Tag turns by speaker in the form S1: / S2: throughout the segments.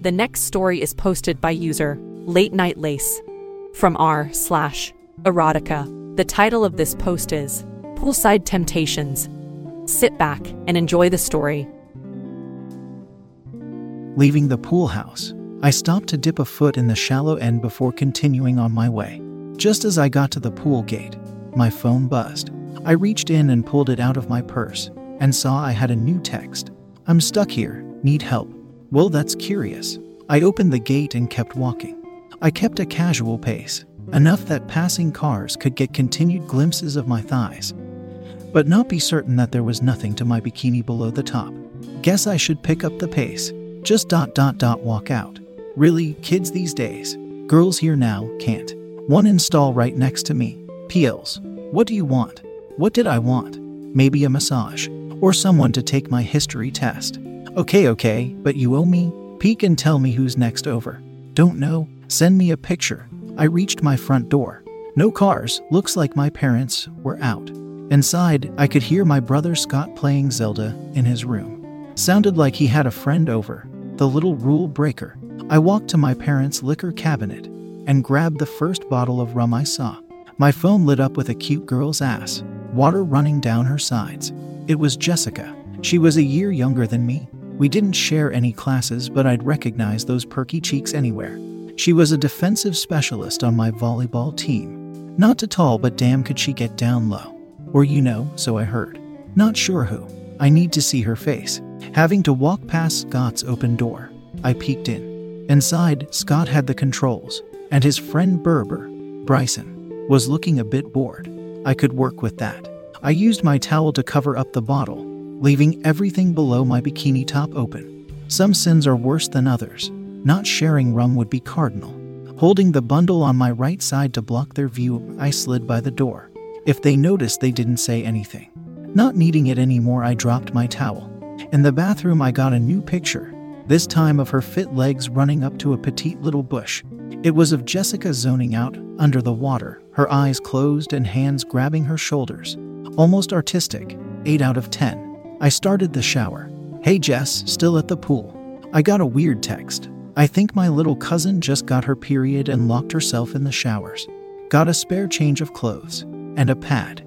S1: The next story is posted by user Late Night Lace from r slash erotica. The title of this post is Poolside Temptations. Sit back and enjoy the story.
S2: Leaving the pool house, I stopped to dip a foot in the shallow end before continuing on my way. Just as I got to the pool gate, my phone buzzed. I reached in and pulled it out of my purse and saw I had a new text. I'm stuck here, need help. Well, that's curious. I opened the gate and kept walking. I kept a casual pace, enough that passing cars could get continued glimpses of my thighs, but not be certain that there was nothing to my bikini below the top. Guess I should pick up the pace. Just dot dot dot walk out. Really, kids these days. Girls here now can't. One install right next to me. PLs. What do you want? What did I want? Maybe a massage. Or someone to take my history test. Okay, okay, but you owe me? Peek and tell me who's next over. Don't know? Send me a picture. I reached my front door. No cars, looks like my parents were out. Inside, I could hear my brother Scott playing Zelda in his room. Sounded like he had a friend over, the little rule breaker. I walked to my parents' liquor cabinet and grabbed the first bottle of rum I saw. My phone lit up with a cute girl's ass, water running down her sides. It was Jessica. She was a year younger than me. We didn't share any classes, but I'd recognize those perky cheeks anywhere. She was a defensive specialist on my volleyball team. Not too tall, but damn could she get down low. Or you know, so I heard. Not sure who. I need to see her face. Having to walk past Scott's open door, I peeked in. Inside, Scott had the controls, and his friend Berber, Bryson, was looking a bit bored. I could work with that. I used my towel to cover up the bottle, leaving everything below my bikini top open. Some sins are worse than others. Not sharing rum would be cardinal. Holding the bundle on my right side to block their view, I slid by the door. If they noticed, they didn't say anything. Not needing it anymore, I dropped my towel. In the bathroom, I got a new picture, this time of her fit legs running up to a petite little bush. It was of Jessica zoning out under the water, her eyes closed and hands grabbing her shoulders. Almost artistic, 8 out of 10. I started the shower. Hey Jess, still at the pool. I got a weird text. I think my little cousin just got her period and locked herself in the showers. Got a spare change of clothes and a pad.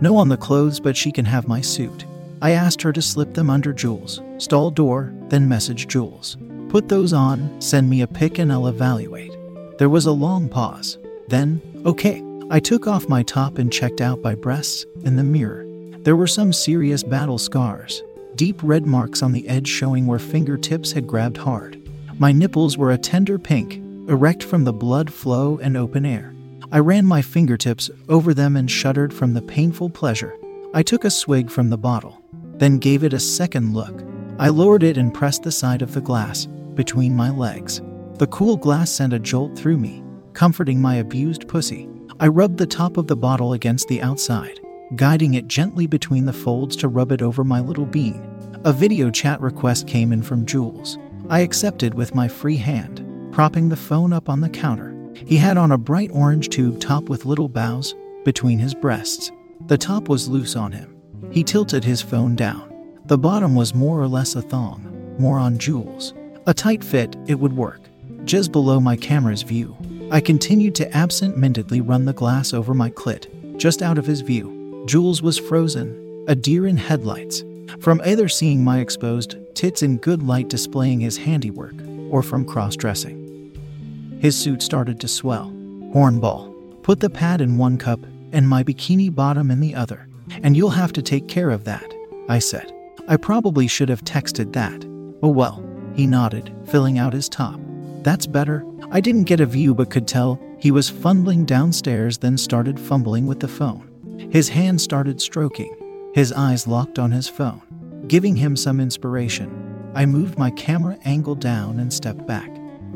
S2: No on the clothes, but she can have my suit. I asked her to slip them under Jules. Stall door, then message Jules. Put those on, send me a pic, and I'll evaluate. There was a long pause. Then, okay. I took off my top and checked out my breasts in the mirror. There were some serious battle scars, deep red marks on the edge showing where fingertips had grabbed hard. My nipples were a tender pink, erect from the blood flow and open air. I ran my fingertips over them and shuddered from the painful pleasure. I took a swig from the bottle, then gave it a second look. I lowered it and pressed the side of the glass between my legs. The cool glass sent a jolt through me, comforting my abused pussy. I rubbed the top of the bottle against the outside, guiding it gently between the folds to rub it over my little bean. A video chat request came in from Jules. I accepted with my free hand, propping the phone up on the counter. He had on a bright orange tube top with little bows between his breasts. The top was loose on him. He tilted his phone down. The bottom was more or less a thong, more on Jules. A tight fit, it would work. Just below my camera's view. I continued to absent mindedly run the glass over my clit, just out of his view. Jules was frozen, a deer in headlights, from either seeing my exposed tits in good light displaying his handiwork, or from cross dressing. His suit started to swell. Hornball. Put the pad in one cup and my bikini bottom in the other, and you'll have to take care of that, I said. I probably should have texted that. Oh well, he nodded, filling out his top. That's better. I didn't get a view but could tell he was fumbling downstairs, then started fumbling with the phone. His hand started stroking, his eyes locked on his phone, giving him some inspiration. I moved my camera angle down and stepped back.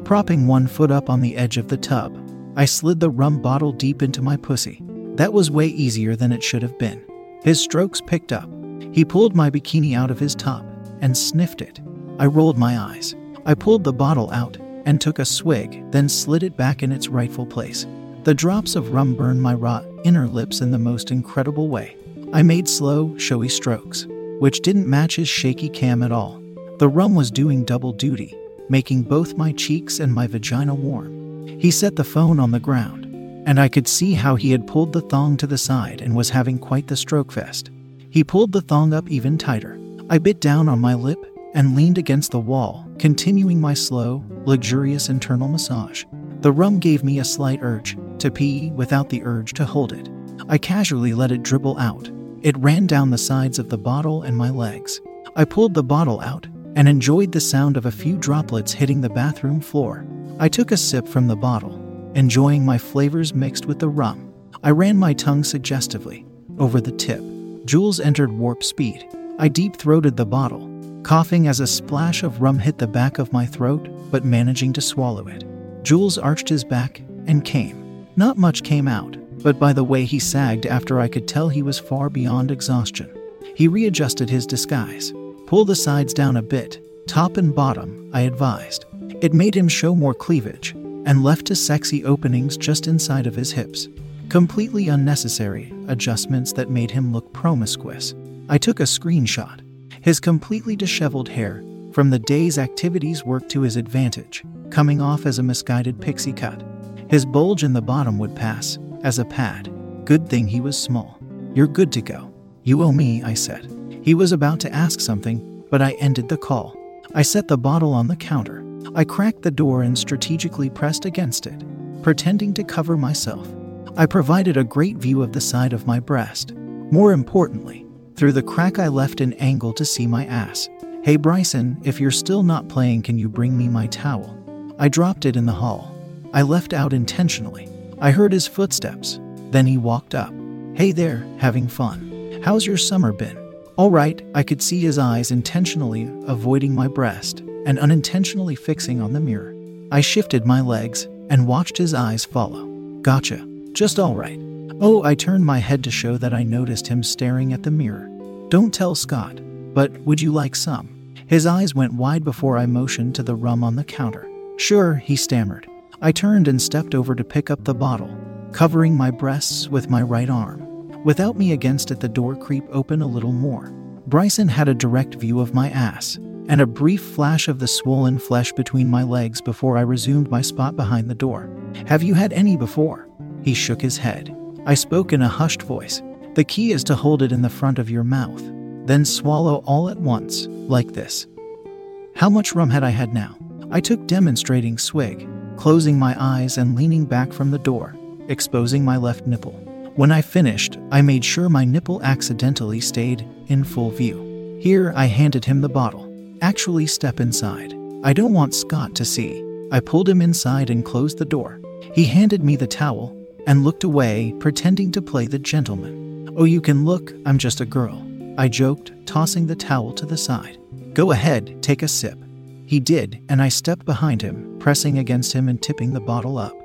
S2: Propping one foot up on the edge of the tub, I slid the rum bottle deep into my pussy. That was way easier than it should have been. His strokes picked up. He pulled my bikini out of his top and sniffed it. I rolled my eyes. I pulled the bottle out and took a swig, then slid it back in its rightful place. The drops of rum burned my raw inner lips in the most incredible way. I made slow, showy strokes, which didn't match his shaky cam at all. The rum was doing double duty, making both my cheeks and my vagina warm. He set the phone on the ground, and I could see how he had pulled the thong to the side and was having quite the stroke fest. He pulled the thong up even tighter. I bit down on my lip and leaned against the wall, continuing my slow, luxurious internal massage. The rum gave me a slight urge to pee without the urge to hold it. I casually let it dribble out. It ran down the sides of the bottle and my legs. I pulled the bottle out and enjoyed the sound of a few droplets hitting the bathroom floor. I took a sip from the bottle, enjoying my flavors mixed with the rum. I ran my tongue suggestively over the tip. Jules entered warp speed. I deep throated the bottle, coughing as a splash of rum hit the back of my throat, but managing to swallow it. Jules arched his back and came. Not much came out, but by the way he sagged after I could tell he was far beyond exhaustion. He readjusted his disguise. Pull the sides down a bit, top and bottom, I advised. It made him show more cleavage, and left his sexy openings just inside of his hips. Completely unnecessary adjustments that made him look promiscuous. I took a screenshot his completely disheveled hair from the day's activities worked to his advantage, coming off as a misguided pixie cut. His bulge in the bottom would pass as a pad. Good thing he was small. You're good to go. You owe me, I said. He was about to ask something, but I ended the call. I set the bottle on the counter. I cracked the door and strategically pressed against it, pretending to cover myself. I provided a great view of the side of my breast. More importantly, through the crack, I left an angle to see my ass. Hey Bryson, if you're still not playing, can you bring me my towel? I dropped it in the hall. I left out intentionally. I heard his footsteps. Then he walked up. Hey there, having fun. How's your summer been? All right, I could see his eyes intentionally avoiding my breast and unintentionally fixing on the mirror. I shifted my legs and watched his eyes follow. Gotcha. Just all right. Oh, I turned my head to show that I noticed him staring at the mirror. Don't tell Scott, but would you like some? His eyes went wide before I motioned to the rum on the counter. Sure, he stammered. I turned and stepped over to pick up the bottle, covering my breasts with my right arm. Without me against it, the door creep open a little more. Bryson had a direct view of my ass and a brief flash of the swollen flesh between my legs before I resumed my spot behind the door. Have you had any before? He shook his head. I spoke in a hushed voice. The key is to hold it in the front of your mouth, then swallow all at once, like this. How much rum had I had now? I took demonstrating swig, closing my eyes and leaning back from the door, exposing my left nipple. When I finished, I made sure my nipple accidentally stayed in full view. Here, I handed him the bottle. Actually, step inside. I don't want Scott to see. I pulled him inside and closed the door. He handed me the towel and looked away, pretending to play the gentleman. Oh, you can look, I'm just a girl. I joked, tossing the towel to the side. Go ahead, take a sip. He did, and I stepped behind him, pressing against him and tipping the bottle up,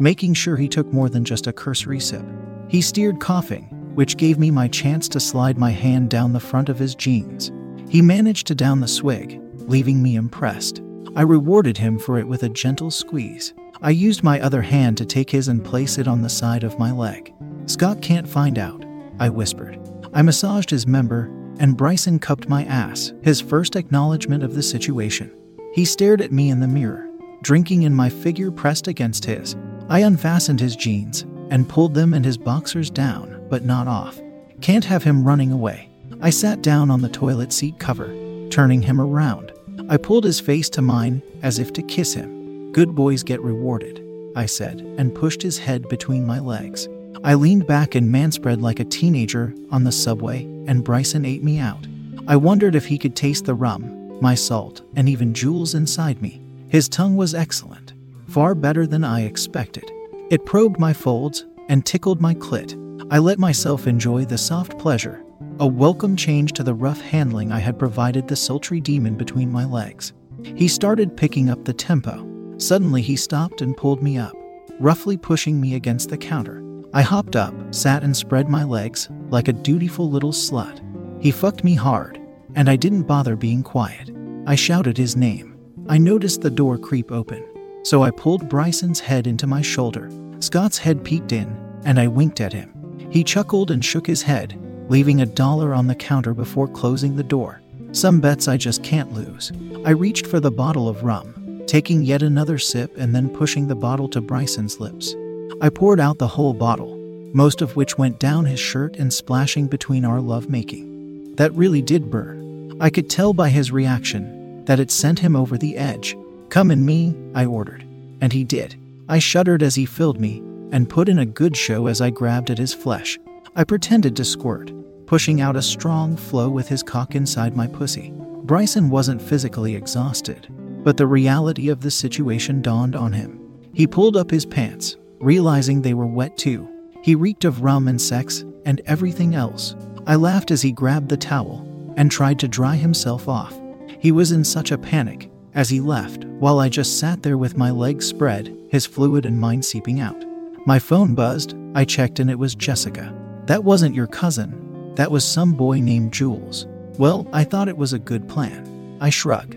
S2: making sure he took more than just a cursory sip. He steered, coughing, which gave me my chance to slide my hand down the front of his jeans. He managed to down the swig, leaving me impressed. I rewarded him for it with a gentle squeeze. I used my other hand to take his and place it on the side of my leg. Scott can't find out, I whispered. I massaged his member, and Bryson cupped my ass, his first acknowledgement of the situation. He stared at me in the mirror, drinking in my figure pressed against his. I unfastened his jeans and pulled them and his boxers down, but not off. Can't have him running away. I sat down on the toilet seat cover, turning him around. I pulled his face to mine as if to kiss him. Good boys get rewarded. I said, and pushed his head between my legs. I leaned back and manspread like a teenager on the subway, and Bryson ate me out. I wondered if he could taste the rum, my salt, and even Jules inside me. His tongue was excellent, far better than I expected. It probed my folds and tickled my clit. I let myself enjoy the soft pleasure, a welcome change to the rough handling I had provided the sultry demon between my legs. He started picking up the tempo. Suddenly, he stopped and pulled me up, roughly pushing me against the counter. I hopped up, sat, and spread my legs like a dutiful little slut. He fucked me hard, and I didn't bother being quiet. I shouted his name. I noticed the door creep open, so I pulled Bryson's head into my shoulder. Scott's head peeked in, and I winked at him. He chuckled and shook his head, leaving a dollar on the counter before closing the door. Some bets I just can't lose. I reached for the bottle of rum, taking yet another sip and then pushing the bottle to Bryson's lips. I poured out the whole bottle, most of which went down his shirt and splashing between our lovemaking. That really did burn. I could tell by his reaction that it sent him over the edge. Come in me, I ordered. And he did. I shuddered as he filled me and put in a good show as I grabbed at his flesh. I pretended to squirt, pushing out a strong flow with his cock inside my pussy. Bryson wasn't physically exhausted, but the reality of the situation dawned on him. He pulled up his pants, realizing they were wet too. He reeked of rum and sex and everything else. I laughed as he grabbed the towel and tried to dry himself off. He was in such a panic as he left, while I just sat there with my legs spread, his fluid and mine seeping out. My phone buzzed. I checked and it was Jessica. That wasn't your cousin. That was some boy named Jules. Well, I thought it was a good plan. I shrug.